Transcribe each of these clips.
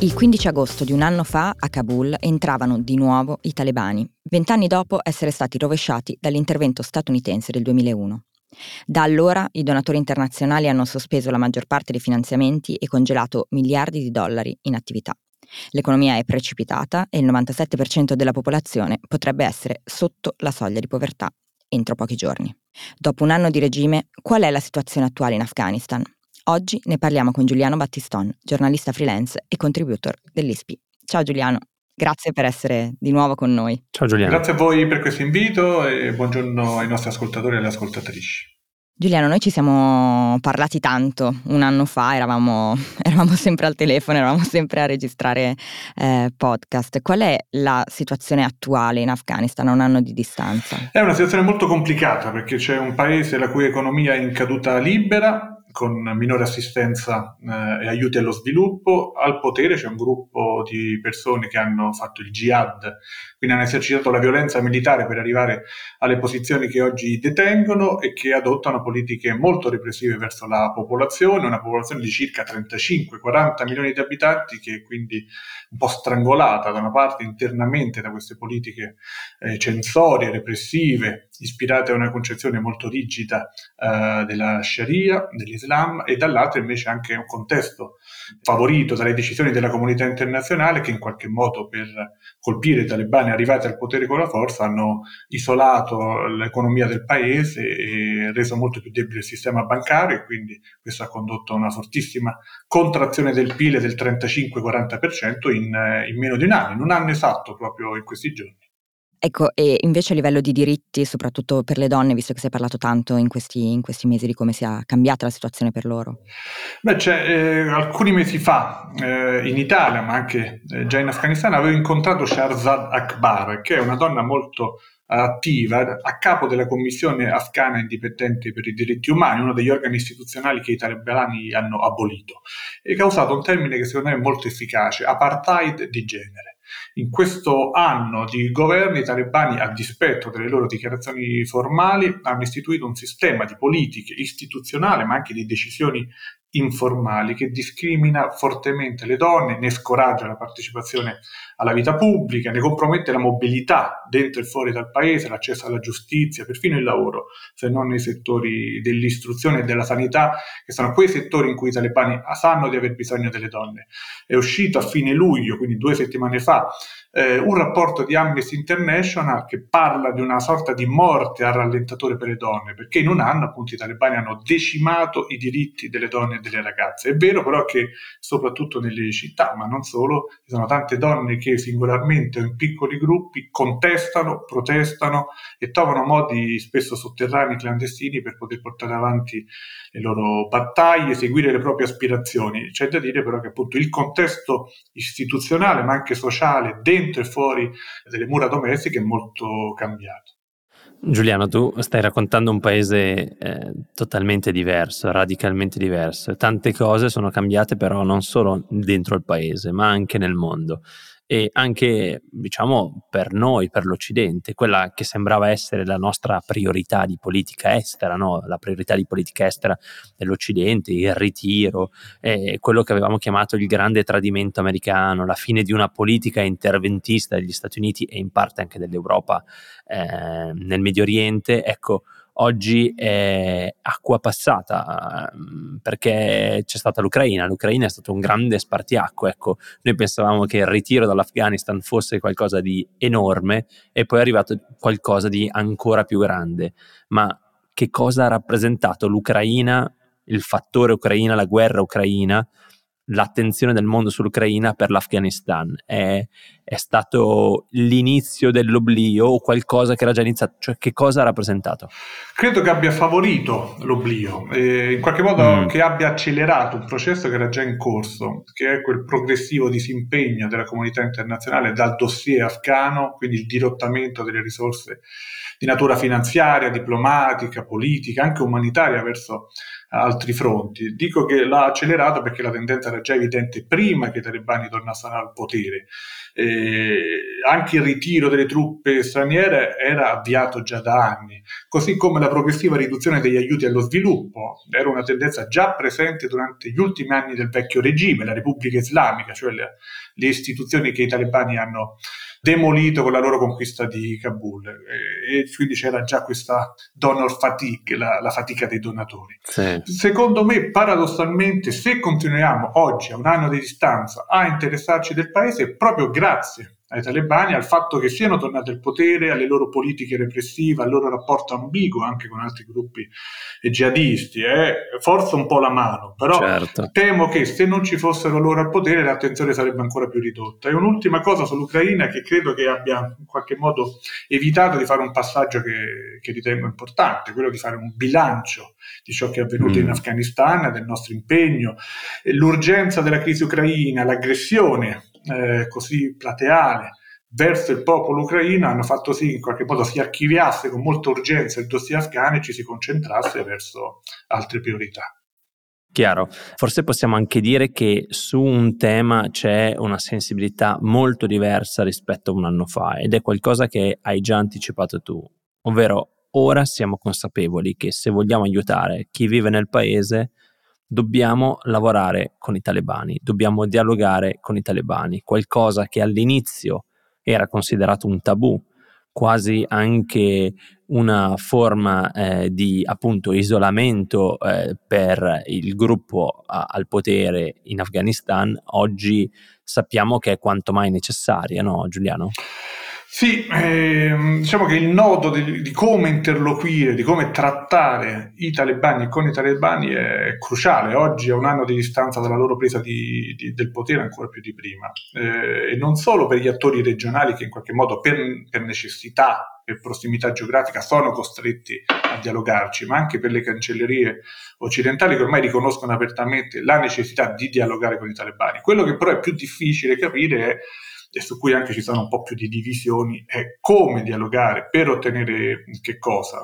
Il 15 agosto di un anno fa a Kabul entravano di nuovo i talebani, vent'anni dopo essere stati rovesciati dall'intervento statunitense del 2001. Da allora i donatori internazionali hanno sospeso la maggior parte dei finanziamenti e congelato miliardi di dollari in attività. L'economia è precipitata e il 97% della popolazione potrebbe essere sotto la soglia di povertà entro pochi giorni. Dopo un anno di regime, qual è la situazione attuale in Afghanistan? Oggi ne parliamo con Giuliano Battiston, giornalista freelance e contributor dell'ISPI. Ciao Giuliano, grazie per essere di nuovo con noi. Ciao Giuliano. Grazie a voi per questo invito e buongiorno ai nostri ascoltatori e alle ascoltatrici. Giuliano, noi ci siamo parlati tanto un anno fa, eravamo, eravamo sempre al telefono, eravamo sempre a registrare eh, podcast. Qual è la situazione attuale in Afghanistan a un anno di distanza? È una situazione molto complicata perché c'è un paese la cui economia è in caduta libera, con minore assistenza eh, e aiuti allo sviluppo. Al potere c'è un gruppo di persone che hanno fatto il jihad, quindi hanno esercitato la violenza militare per arrivare alle posizioni che oggi detengono e che adottano politiche molto repressive verso la popolazione, una popolazione di circa 35-40 milioni di abitanti che è quindi un po' strangolata da una parte internamente da queste politiche eh, censorie, repressive, ispirate a una concezione molto rigida eh, della Sharia, dell'Islam, e dall'altra invece anche un contesto favorito dalle decisioni della comunità internazionale che in qualche modo per colpire i talebani arrivati al potere con la forza hanno isolato l'economia del paese e reso molto più debole il sistema bancario e quindi questo ha condotto a una fortissima contrazione del PIL del 35-40% in, in meno di un anno, in un anno esatto proprio in questi giorni. Ecco, e invece a livello di diritti, soprattutto per le donne, visto che si è parlato tanto in questi, in questi mesi di come sia cambiata la situazione per loro? Beh, cioè, eh, alcuni mesi fa eh, in Italia, ma anche eh, già in Afghanistan, avevo incontrato Sharzad Akbar, che è una donna molto attiva a capo della Commissione afghana indipendente per i diritti umani, uno degli organi istituzionali che i talebani hanno abolito, e che ha usato un termine che secondo me è molto efficace, apartheid di genere. In questo anno di governo i talebani, a dispetto delle loro dichiarazioni formali, hanno istituito un sistema di politiche istituzionali, ma anche di decisioni informali che discrimina fortemente le donne, ne scoraggia la partecipazione alla vita pubblica, ne compromette la mobilità dentro e fuori dal paese, l'accesso alla giustizia, perfino il lavoro, se non nei settori dell'istruzione e della sanità, che sono quei settori in cui i talebani sanno di aver bisogno delle donne. È uscito a fine luglio, quindi due settimane fa, eh, un rapporto di Amnesty International che parla di una sorta di morte al rallentatore per le donne, perché in un anno appunto i talebani hanno decimato i diritti delle donne e delle ragazze. È vero però che soprattutto nelle città, ma non solo, ci sono tante donne che singolarmente o in piccoli gruppi contestano, protestano e trovano modi spesso sotterranei, clandestini per poter portare avanti le loro battaglie, seguire le proprie aspirazioni. C'è da dire però che appunto il contesto istituzionale ma anche sociale dentro e fuori delle mura domestiche è molto cambiato. Giuliano, tu stai raccontando un paese eh, totalmente diverso, radicalmente diverso. Tante cose sono cambiate però non solo dentro il paese, ma anche nel mondo e anche diciamo per noi, per l'Occidente, quella che sembrava essere la nostra priorità di politica estera, no? la priorità di politica estera dell'Occidente, il ritiro, eh, quello che avevamo chiamato il grande tradimento americano, la fine di una politica interventista degli Stati Uniti e in parte anche dell'Europa eh, nel Medio Oriente, ecco, oggi è acqua passata ehm, perché c'è stata l'Ucraina. L'Ucraina è stato un grande spartiacque. Ecco, noi pensavamo che il ritiro dall'Afghanistan fosse qualcosa di enorme e poi è arrivato qualcosa di ancora più grande. Ma che cosa ha rappresentato l'Ucraina, il fattore Ucraina, la guerra ucraina l'attenzione del mondo sull'Ucraina per l'Afghanistan? È, è stato l'inizio dell'oblio o qualcosa che era già iniziato? Cioè, che cosa ha rappresentato? Credo che abbia favorito l'oblio, eh, in qualche modo mm. che abbia accelerato un processo che era già in corso, che è quel progressivo disimpegno della comunità internazionale dal dossier afghano, quindi il dirottamento delle risorse di natura finanziaria, diplomatica, politica, anche umanitaria verso altri fronti. Dico che l'ha accelerato perché la tendenza era già evidente prima che i talebani tornassero al potere. Eh, anche il ritiro delle truppe straniere era avviato già da anni, così come la progressiva riduzione degli aiuti allo sviluppo era una tendenza già presente durante gli ultimi anni del vecchio regime, la Repubblica Islamica, cioè le, le istituzioni che i talebani hanno demolito con la loro conquista di Kabul e, e quindi c'era già questa donor fatigue, la, la fatica dei donatori. Sì. Secondo me, paradossalmente, se continuiamo oggi, a un anno di distanza, a interessarci del paese, proprio grazie ai talebani, al fatto che siano tornati al potere, alle loro politiche repressive, al loro rapporto ambiguo anche con altri gruppi jihadisti, eh, forza un po' la mano, però certo. temo che se non ci fossero loro al potere l'attenzione sarebbe ancora più ridotta. E un'ultima cosa sull'Ucraina che credo che abbia in qualche modo evitato di fare un passaggio che, che ritengo importante, quello di fare un bilancio di ciò che è avvenuto mm. in Afghanistan, del nostro impegno, l'urgenza della crisi ucraina, l'aggressione eh, così plateale verso il popolo ucraino hanno fatto sì che in qualche modo si archiviasse con molta urgenza il dossier afghano e ci si concentrasse verso altre priorità. Chiaro, forse possiamo anche dire che su un tema c'è una sensibilità molto diversa rispetto a un anno fa ed è qualcosa che hai già anticipato tu, ovvero ora siamo consapevoli che se vogliamo aiutare chi vive nel paese dobbiamo lavorare con i talebani, dobbiamo dialogare con i talebani, qualcosa che all'inizio era considerato un tabù, quasi anche una forma eh, di appunto isolamento eh, per il gruppo a, al potere in Afghanistan, oggi sappiamo che è quanto mai necessaria, no Giuliano? Sì, ehm, diciamo che il nodo di, di, come interloquire, di come trattare i talebani con i talebani è cruciale. Oggi, a un anno di distanza dalla loro presa di, di, del potere, ancora più di prima. Eh, e non solo per gli attori regionali che in qualche modo per, per necessità, per prossimità geografica, sono costretti a dialogarci, ma anche per le cancellerie occidentali che ormai riconoscono apertamente la necessità di dialogare con i talebani. Quello che però è più difficile capire è e su cui anche ci sono un po' più di divisioni, è come dialogare per ottenere che cosa.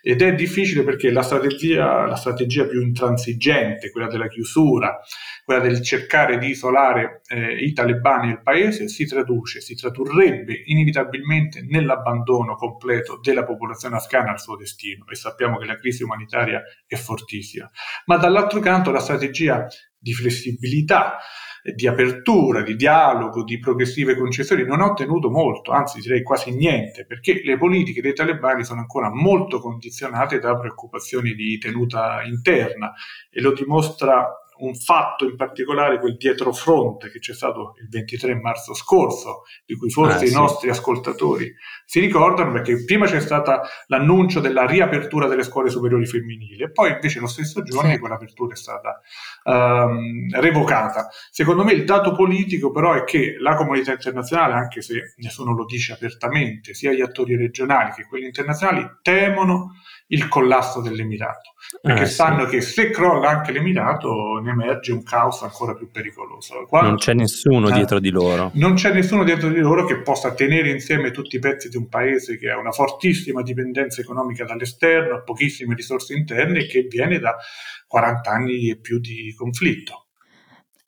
Ed è difficile perché la strategia, la strategia più intransigente, quella della chiusura, quella del cercare di isolare eh, i talebani e il paese, si traduce, si tradurrebbe inevitabilmente nell'abbandono completo della popolazione afghana al suo destino e sappiamo che la crisi umanitaria è fortissima. Ma dall'altro canto la strategia di flessibilità, di apertura, di dialogo, di progressive concessioni, non ha ottenuto molto, anzi direi quasi niente, perché le politiche dei talebani sono ancora molto condizionate da preoccupazioni di tenuta interna e lo dimostra un fatto in particolare, quel dietrofronte che c'è stato il 23 marzo scorso, di cui forse ah, i sì. nostri ascoltatori si ricordano, perché prima c'è stato l'annuncio della riapertura delle scuole superiori femminili e poi invece lo stesso giorno sì. quell'apertura è stata um, revocata. Secondo me il dato politico però è che la comunità internazionale, anche se nessuno lo dice apertamente, sia gli attori regionali che quelli internazionali, temono il collasso dell'Emirato, perché eh, sanno sì. che se crolla anche l'Emirato ne emerge un caos ancora più pericoloso. Quando, non c'è nessuno eh, dietro di loro. Non c'è nessuno dietro di loro che possa tenere insieme tutti i pezzi di un paese che ha una fortissima dipendenza economica dall'esterno, pochissime risorse interne e che viene da 40 anni e più di conflitto.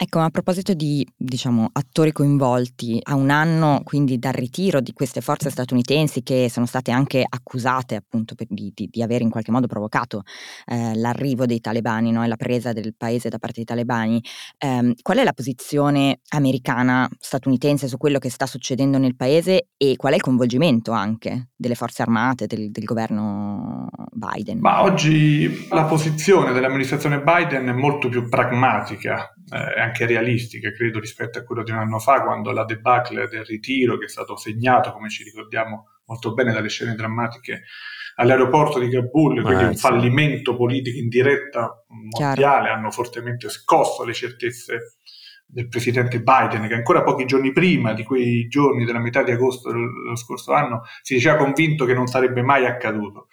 Ecco, a proposito di, diciamo, attori coinvolti, a un anno quindi dal ritiro di queste forze statunitensi che sono state anche accusate appunto di, di, di aver in qualche modo provocato eh, l'arrivo dei talebani no? e la presa del paese da parte dei talebani, ehm, qual è la posizione americana, statunitense su quello che sta succedendo nel paese e qual è il coinvolgimento anche delle forze armate, del, del governo Biden? Ma oggi la posizione dell'amministrazione Biden è molto più pragmatica eh, anche realistica, credo, rispetto a quello di un anno fa, quando la debacle del ritiro, che è stato segnato, come ci ricordiamo molto bene, dalle scene drammatiche all'aeroporto di Kabul, quindi ah, un sì. fallimento politico in diretta mondiale, Chiaro. hanno fortemente scosso le certezze del presidente Biden, che ancora pochi giorni prima di quei giorni della metà di agosto dello scorso anno si diceva convinto che non sarebbe mai accaduto.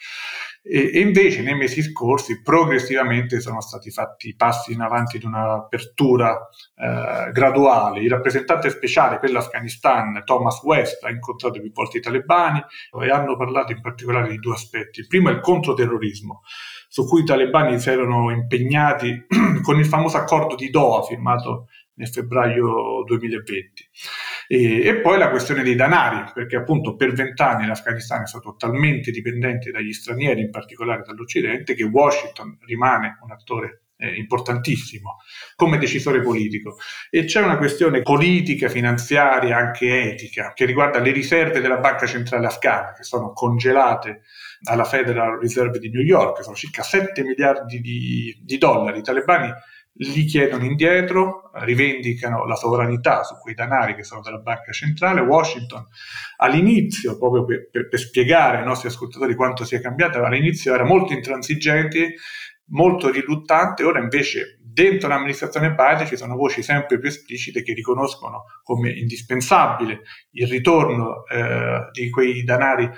E, invece nei mesi scorsi progressivamente sono stati fatti passi in avanti di un'apertura eh, graduale. Il rappresentante speciale per l'Afghanistan, Thomas West, ha incontrato più volte i talebani e hanno parlato in particolare di due aspetti. Il primo è il controterrorismo, su cui i talebani si erano impegnati con il famoso accordo di Doha firmato nel febbraio 2020. E, e, poi la questione dei danari, perché appunto per vent'anni l'Afghanistan è stato talmente dipendente dagli stranieri, in particolare dall'Occidente, che Washington rimane un attore eh, importantissimo come decisore politico. E c'è una questione politica, finanziaria, anche etica, che riguarda le riserve della Banca Centrale Afghana, che sono congelate alla Federal Reserve di New York, sono circa 7 miliardi di, di dollari. I talebani li chiedono indietro, rivendicano la sovranità su quei denari che sono della banca centrale. Washington all'inizio, proprio per, per, per spiegare ai nostri ascoltatori quanto sia cambiata, all'inizio era molto intransigente, molto riluttante, ora invece dentro l'amministrazione Biden ci sono voci sempre più esplicite che riconoscono come indispensabile il ritorno eh, di quei danari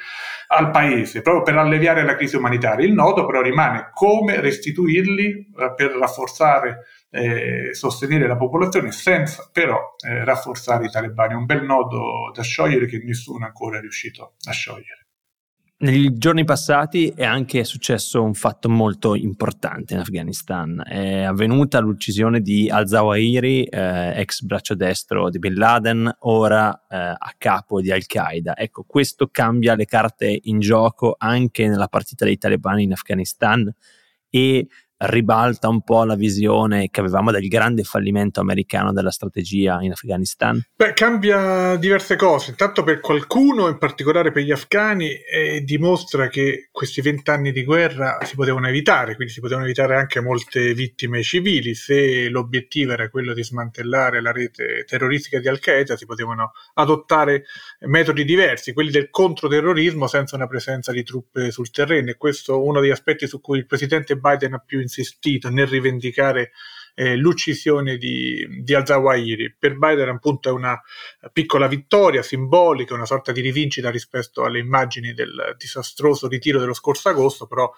al paese proprio per alleviare la crisi umanitaria. Il nodo però rimane come restituirli eh, per rafforzare e eh, sostenere la popolazione senza però eh, rafforzare i talebani. È un bel nodo da sciogliere che nessuno ancora è riuscito a sciogliere. Negli giorni passati è anche successo un fatto molto importante in Afghanistan. È avvenuta l'uccisione di al-Zawahiri, eh, ex braccio destro di Bin Laden, ora eh, a capo di Al-Qaeda. Ecco, questo cambia le carte in gioco anche nella partita dei talebani in Afghanistan e ribalta un po' la visione che avevamo del grande fallimento americano della strategia in Afghanistan? Beh, cambia diverse cose. Intanto per qualcuno, in particolare per gli afghani, eh, dimostra che questi vent'anni di guerra si potevano evitare, quindi si potevano evitare anche molte vittime civili. Se l'obiettivo era quello di smantellare la rete terroristica di Al-Qaeda, si potevano adottare metodi diversi, quelli del controterrorismo senza una presenza di truppe sul terreno. E questo è uno degli aspetti su cui il presidente Biden ha più insistito insistito nel rivendicare eh, l'uccisione di, di Al-Zawahiri. Per Biden appunto è una piccola vittoria simbolica, una sorta di rivincita rispetto alle immagini del disastroso ritiro dello scorso agosto, però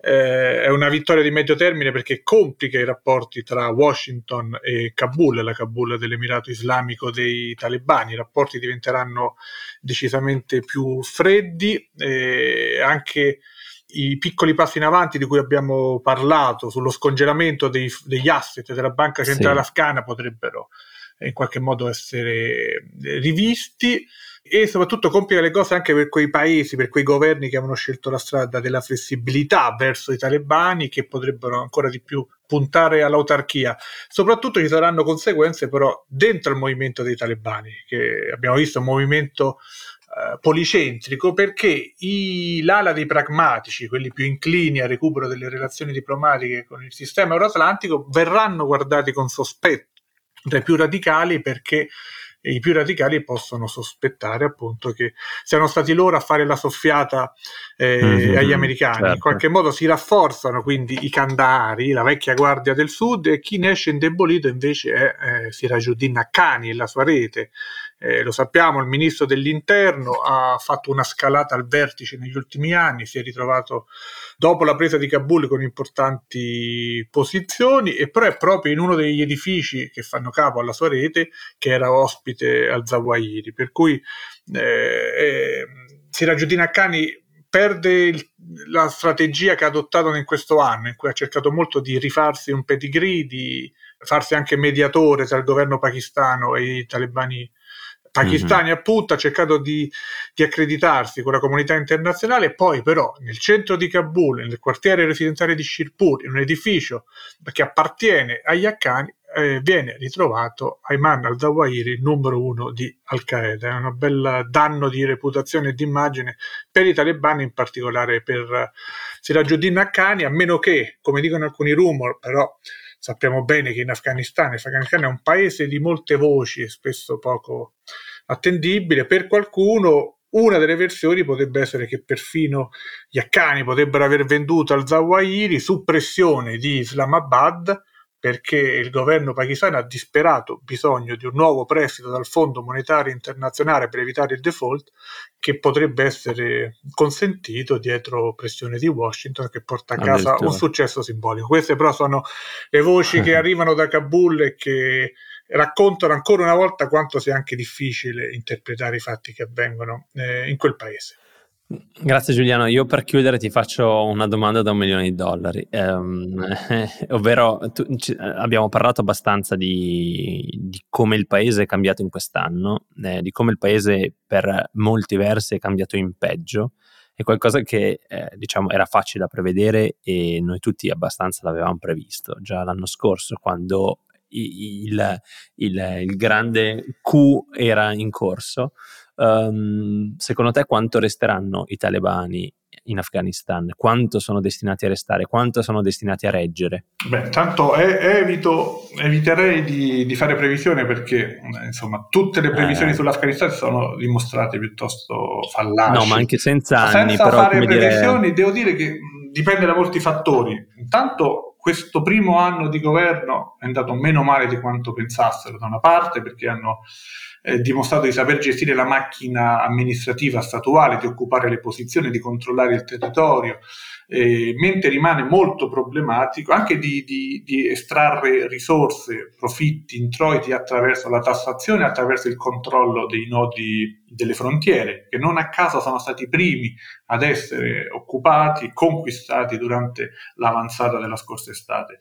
eh, è una vittoria di medio termine perché complica i rapporti tra Washington e Kabul, la Kabul dell'Emirato Islamico dei talebani. I rapporti diventeranno decisamente più freddi, e anche i piccoli passi in avanti di cui abbiamo parlato sullo scongelamento dei, degli asset della Banca Centrale sì. Afghana potrebbero in qualche modo essere rivisti e soprattutto complica le cose anche per quei paesi, per quei governi che hanno scelto la strada della flessibilità verso i talebani che potrebbero ancora di più puntare all'autarchia. Soprattutto ci saranno conseguenze però dentro il movimento dei talebani, che abbiamo visto un movimento eh, policentrico perché i, l'ala dei pragmatici, quelli più inclini al recupero delle relazioni diplomatiche con il sistema euroatlantico, verranno guardati con sospetto dai più radicali perché i più radicali possono sospettare appunto che siano stati loro a fare la soffiata eh, mm-hmm, agli americani. Certo. In qualche modo si rafforzano quindi i Kandahari, la vecchia guardia del sud, e chi ne esce indebolito invece è eh, Sirajuddin Haqqani e la sua rete eh, lo sappiamo, il ministro dell'interno ha fatto una scalata al vertice negli ultimi anni, si è ritrovato dopo la presa di Kabul con importanti posizioni e però è proprio in uno degli edifici che fanno capo alla sua rete che era ospite al Zawahiri, per cui eh, eh, Sirajuddin Haqqani perde il, la strategia che ha adottato in questo anno, in cui ha cercato molto di rifarsi un pedigree, di farsi anche mediatore tra il governo pakistano e i talebani pakistani mm-hmm. appunto ha cercato di, di, accreditarsi con la comunità internazionale poi però nel centro di Kabul nel quartiere residenziale di Shirpur in un edificio che appartiene agli Haqqani eh, viene ritrovato Ayman al-Zawahiri numero uno di Al-Qaeda è un bel danno di reputazione e di immagine per i talebani in particolare per Sirajuddin Haqqani a meno che come dicono alcuni rumor però sappiamo bene che in Afghanistan, l'Afghanistan è un paese di molte voci e spesso poco attendibile, per qualcuno Una delle versioni potrebbe essere che perfino gli afghani potrebbero aver venduto al Zawahiri su pressione di Islamabad perché il governo pakistano ha disperato bisogno di un nuovo prestito dal Fondo Monetario Internazionale per evitare il default che potrebbe essere consentito dietro pressione di Washington che porta a casa un successo simbolico. Queste però sono le voci che arrivano da Kabul e che raccontano ancora una volta quanto sia anche difficile interpretare i fatti che avvengono eh, in quel paese. Grazie Giuliano, io per chiudere ti faccio una domanda da un milione di dollari, ehm, ovvero tu, c- abbiamo parlato abbastanza di, di, come il paese è cambiato in quest'anno, eh, di come il paese per molti versi è cambiato in peggio, è qualcosa che eh, diciamo era facile da prevedere e noi tutti abbastanza l'avevamo previsto già l'anno scorso quando il, il, il grande Q era in corso. Um, secondo te quanto resteranno i talebani in Afghanistan? Quanto sono destinati a restare? Quanto sono destinati a reggere? Beh, tanto evito, eviterei di, di, fare previsione perché insomma tutte le previsioni eh. sull'Afghanistan sono dimostrate piuttosto fallaci. No, ma anche senza anni. Senza però, fare previsioni, dire... devo dire che dipende da molti fattori. Intanto questo primo anno di governo è andato meno male di quanto pensassero da una parte perché hanno eh, dimostrato di saper gestire la macchina amministrativa statuale, di occupare le posizioni, di controllare il territorio, eh, mentre rimane molto problematico anche di, di, di, estrarre risorse, profitti, introiti attraverso la tassazione, attraverso il controllo dei nodi delle frontiere, che non a caso sono stati i primi ad essere occupati, conquistati durante l'avanzata della scorsa estate.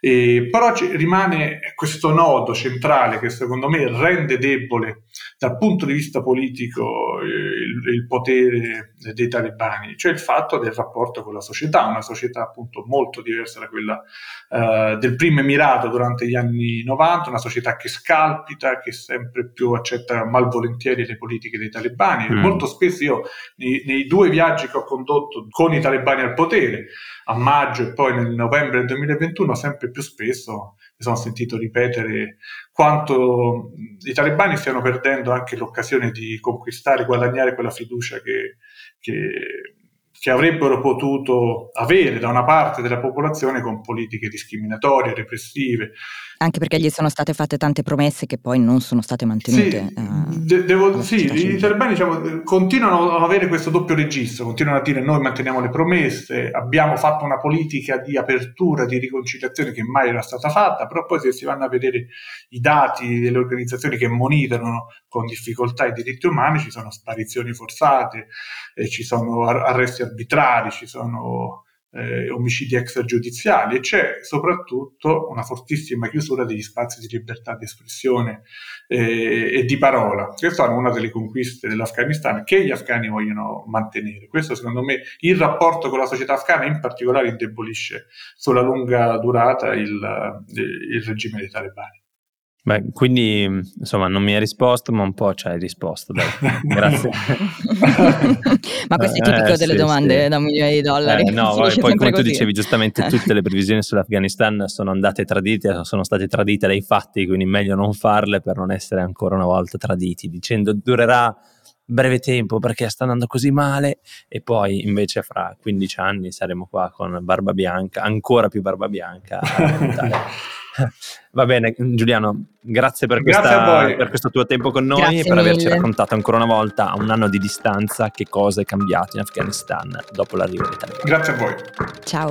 E, però rimane questo nodo centrale che secondo me rende debole dal punto di vista politico eh, il, il potere dei talebani, cioè il fatto del rapporto con la società, una società appunto molto diversa da quella eh, del primo Emirato durante gli anni 90, una società che scalpita, che sempre più accetta malvolentieri le politiche dei talebani. Mm. Molto spesso io nei, nei due viaggi che ho condotto con i talebani al potere, a maggio e poi nel novembre del 2021, sempre più spesso mi sono sentito ripetere quanto i talebani stiano perdendo anche l'occasione di conquistare, guadagnare quella fiducia che, che, che, avrebbero potuto avere da una parte della popolazione con politiche discriminatorie, repressive, anche perché gli sono state fatte tante promesse che poi non sono state mantenute. Sì, uh, de- devo, sì i talebani diciamo, continuano ad avere questo doppio registro, continuano a dire noi manteniamo le promesse, abbiamo fatto una politica di apertura, di riconciliazione che mai era stata fatta, però poi se si vanno a vedere i dati delle organizzazioni che monitorano con difficoltà i diritti umani, ci sono sparizioni forzate, eh, ci sono arresti arbitrari, ci sono eh, omicidi extragiudiziali e c'è soprattutto una fortissima chiusura degli spazi di libertà di espressione eh, e di parola. Questa è una delle conquiste dell'Afghanistan che gli afghani vogliono mantenere. Questo secondo me il rapporto con la società afghana in particolare indebolisce sulla lunga durata il, il regime dei talebani. Beh, quindi insomma non mi hai risposto, ma un po' ci hai risposto, dai. Grazie. ma questo è tipico eh, delle sì, domande sì. da un milione di dollari. Eh, no, poi, poi come così. tu dicevi giustamente, eh. tutte le previsioni sull'Afghanistan sono andate tradite, sono state tradite dai fatti, quindi meglio non farle per non essere ancora una volta traditi, dicendo durerà breve tempo perché sta andando così male e poi invece fra 15 anni saremo qua con Barba Bianca, ancora più Barba Bianca. Va bene, Giuliano, grazie per, questa, per, questo tuo tempo con noi grazie e per mille. averci raccontato ancora una volta a un anno di distanza che cosa è cambiato in Afghanistan dopo l'arrivo dell'Italia. Grazie a voi. Ciao.